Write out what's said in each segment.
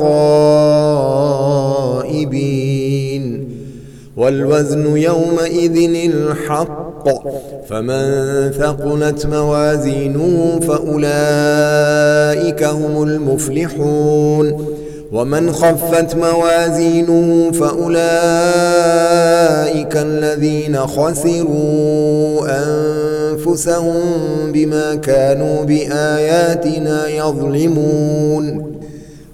غائبين. والوزن يومئذ الحق. فمن ثقلت موازينه فأولئك هم المفلحون. ومن خفت موازينه فأولئك الذين خسروا أنفسهم بما كانوا بآياتنا يظلمون.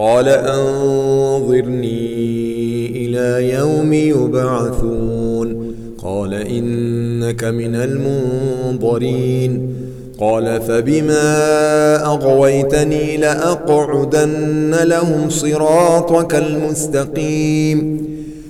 قال أنظرني إلى يوم يبعثون. قال إنك من المنظرين. قال فبما أغويتني لأقعدن لهم صراطك المستقيم.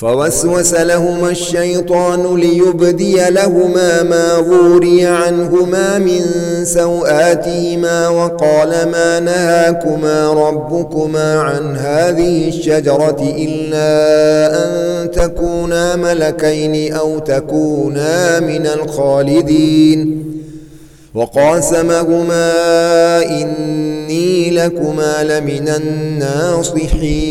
فوسوس لهما الشيطان ليبدي لهما ما غوري عنهما من سوآتهما وقال ما نهاكما ربكما عن هذه الشجرة إلا أن تكونا ملكين أو تكونا من الخالدين. وقاسمهما إني لكما لمن الناصحين.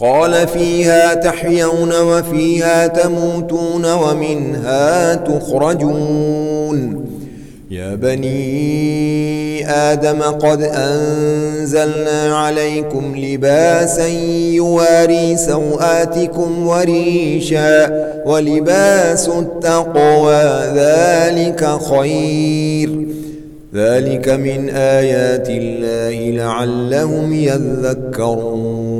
قال فيها تحيون وفيها تموتون ومنها تخرجون. يا بني آدم قد أنزلنا عليكم لباسا يواري سوآتكم وريشا ولباس التقوى ذلك خير. ذلك من آيات الله لعلهم يذكرون.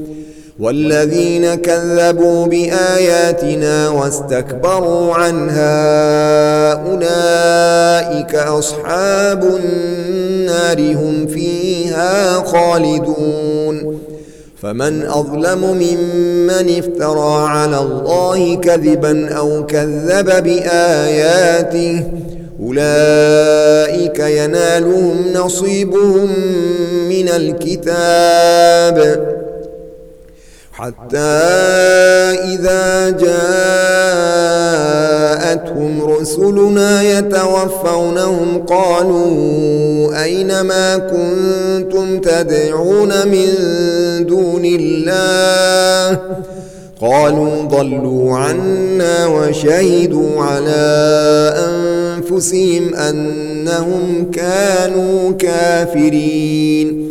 والذين كذبوا بآياتنا واستكبروا عنها أولئك أصحاب النار هم فيها خالدون. فمن أظلم ممن افترى على الله كذبا أو كذب بآياته أولئك ينالهم نصيبهم من الكتاب. حتى إذا جاءتهم رسلنا يتوفونهم قالوا أين ما كنتم تدعون من دون الله؟ قالوا ضلوا عنا وشهدوا على أنفسهم أنهم كانوا كافرين.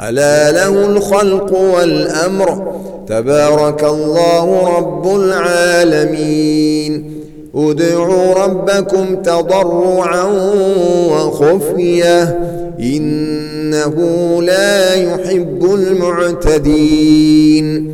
ألا له الخلق والأمر. تبارك الله رب العالمين. ادعوا ربكم تضرعا وخفية. إنه لا يحب المعتدين.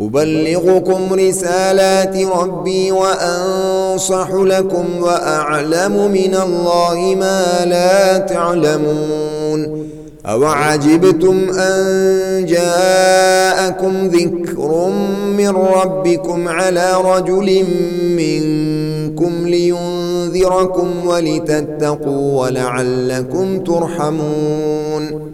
أبلغكم رسالات ربي وأنصح لكم وأعلم من الله ما لا تعلمون أوعجبتم أن جاءكم ذكر من ربكم على رجل منكم لينذركم ولتتقوا ولعلكم ترحمون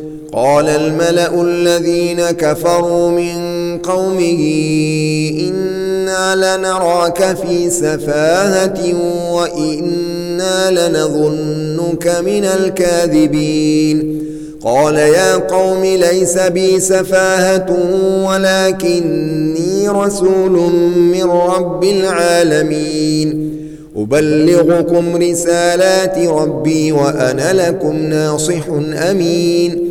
قال الملأ الذين كفروا من قومه إنا لنراك في سفاهة وإنا لنظنك من الكاذبين. قال يا قوم ليس بي سفاهة ولكني رسول من رب العالمين. أبلغكم رسالات ربي وأنا لكم ناصح أمين.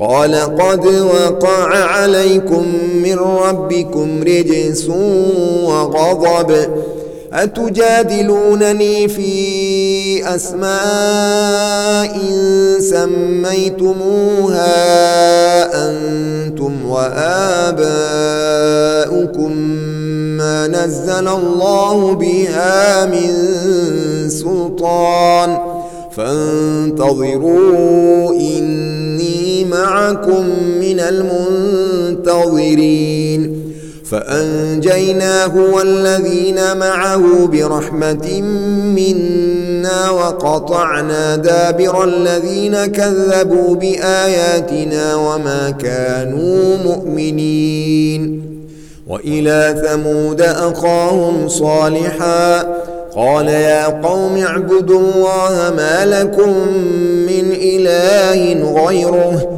قال قد وقع عليكم من ربكم رجس وغضب. أتجادلونني في أسماء سميتموها أنتم وآباؤكم ما نزل الله بها من سلطان. فانتظروا إني معكم من المنتظرين فأنجيناه والذين معه برحمة منا وقطعنا دابر الذين كذبوا بآياتنا وما كانوا مؤمنين وإلى ثمود أخاهم صالحا قال يا قوم اعبدوا الله ما لكم من إله غيره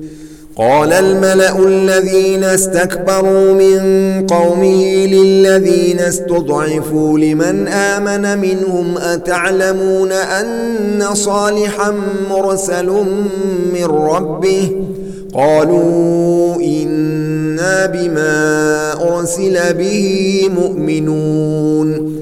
قال الملأ الذين استكبروا من قومه للذين استضعفوا لمن آمن منهم أتعلمون أن صالحا مرسل من ربه؟ قالوا إنا بما أرسل به مؤمنون.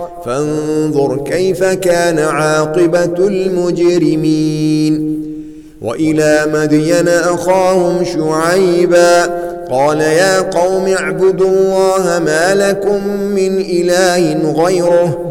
فانظر كيف كان عاقبة المجرمين. وإلى مدين أخاهم شعيبا قال يا قوم اعبدوا الله ما لكم من إله غيره.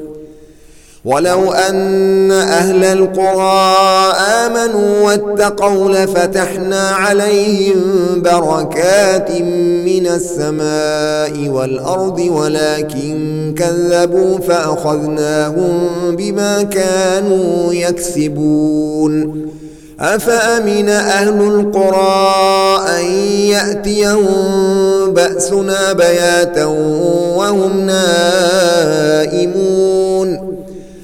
ولو أن أهل القرى آمنوا واتقوا لفتحنا عليهم بركات من السماء والأرض ولكن كذبوا فأخذناهم بما كانوا يكسبون. أفأمن أهل القرى أن يأتيهم بأسنا بياتا وهم نائمون؟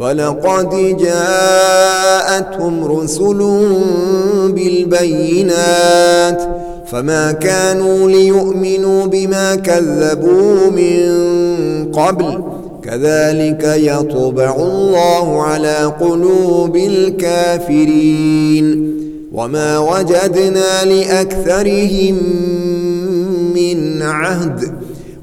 ولقد جاءتهم رسل بالبينات فما كانوا ليؤمنوا بما كذبوا من قبل. كذلك يطبع الله على قلوب الكافرين. وما وجدنا لأكثرهم من عهد.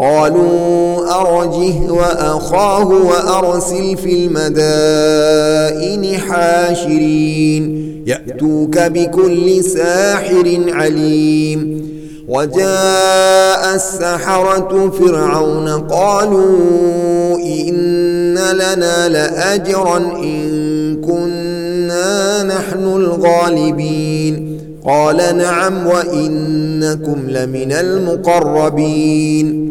قالوا أرجه وأخاه وأرسل في المدائن حاشرين. يأتوك بكل ساحر عليم. وجاء السحرة فرعون قالوا إن لنا لأجرا إن كنا نحن الغالبين. قال نعم وإنكم لمن المقربين.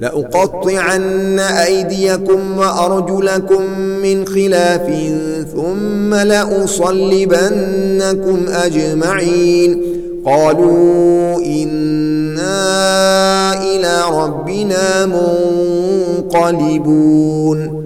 لأقطعن أيديكم وأرجلكم من خلاف ثم لأصلبنكم أجمعين. قالوا إنا إلى ربنا منقلبون.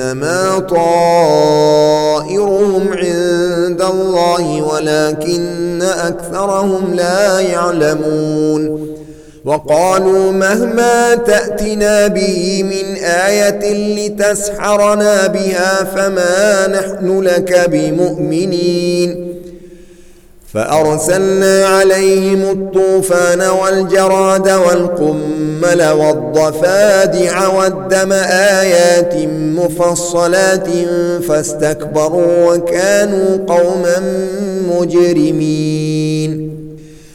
إنما طائرهم عند الله ولكن أكثرهم لا يعلمون. وقالوا مهما تأتنا به من آية لتسحرنا بها فما نحن لك بمؤمنين. فأرسلنا عليهم الطوفان والجراد والقمل والضفادع والدم آيات مفصلات فاستكبروا وكانوا قوما مجرمين.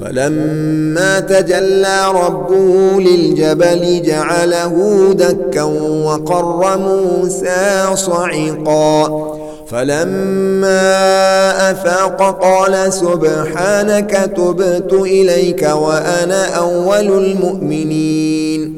فلما تجلى ربه للجبل جعله دكا وقر موسى صعقا. فلما أفاق قال سبحانك تبت إليك وأنا أول المؤمنين.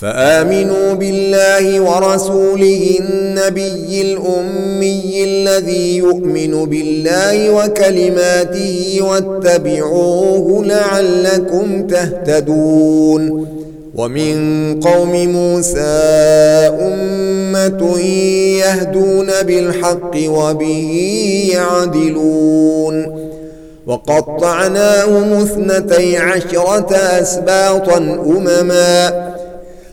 فآمنوا بالله ورسوله النبي الأمي الذي يؤمن بالله وكلماته واتبعوه لعلكم تهتدون ومن قوم موسى أمة يهدون بالحق وبه يعدلون وقطعناهم اثنتي عشرة أسباطا أمماً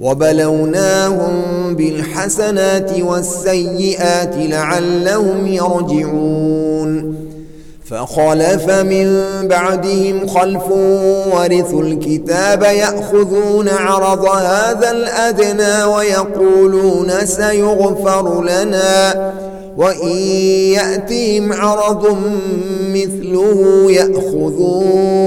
وبلوناهم بالحسنات والسيئات لعلهم يرجعون. فخلف من بعدهم خلف ورثوا الكتاب يأخذون عرض هذا الأدنى ويقولون سيغفر لنا وإن يأتهم عرض مثله يأخذوه.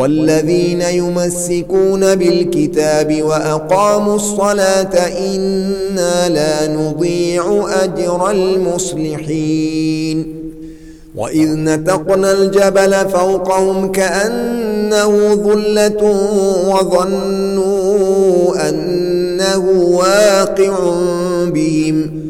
والذين يمسكون بالكتاب وأقاموا الصلاة إنا لا نضيع أجر المصلحين. وإذ نتقنا الجبل فوقهم كأنه ظلة وظنوا أنه واقع بهم.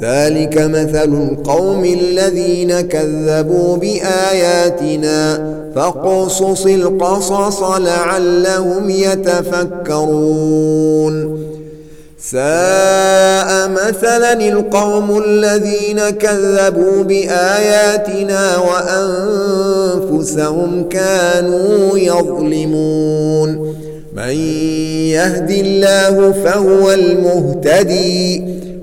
ذلك مثل القوم الذين كذبوا بآياتنا فاقصص القصص لعلهم يتفكرون. ساء مثلا القوم الذين كذبوا بآياتنا وأنفسهم كانوا يظلمون. من يهد الله فهو المهتدي.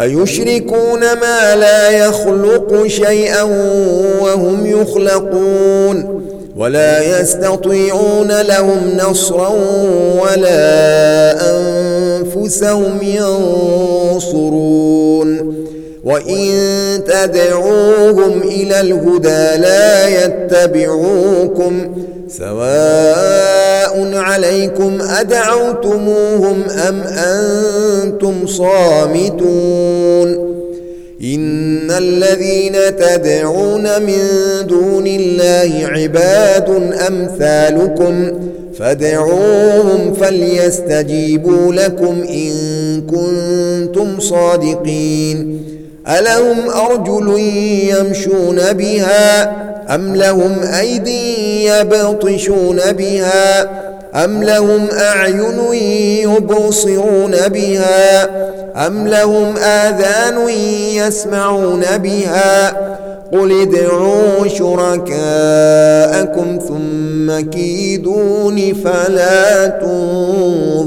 أيشركون ما لا يخلق شيئا وهم يخلقون ولا يستطيعون لهم نصرا ولا أنفسهم ينصرون وإن تدعوهم إلى الهدى لا يتبعوكم سواء عليكم أدعوتموهم أم أنتم صامتون إن الذين تدعون من دون الله عباد أمثالكم فادعوهم فليستجيبوا لكم إن كنتم صادقين ألهم أرجل يمشون بها أم لهم أيدي يبطشون بها أم لهم أعين يبصرون بها أم لهم آذان يسمعون بها قل ادعوا شركاءكم ثم كيدون فلا تنظرون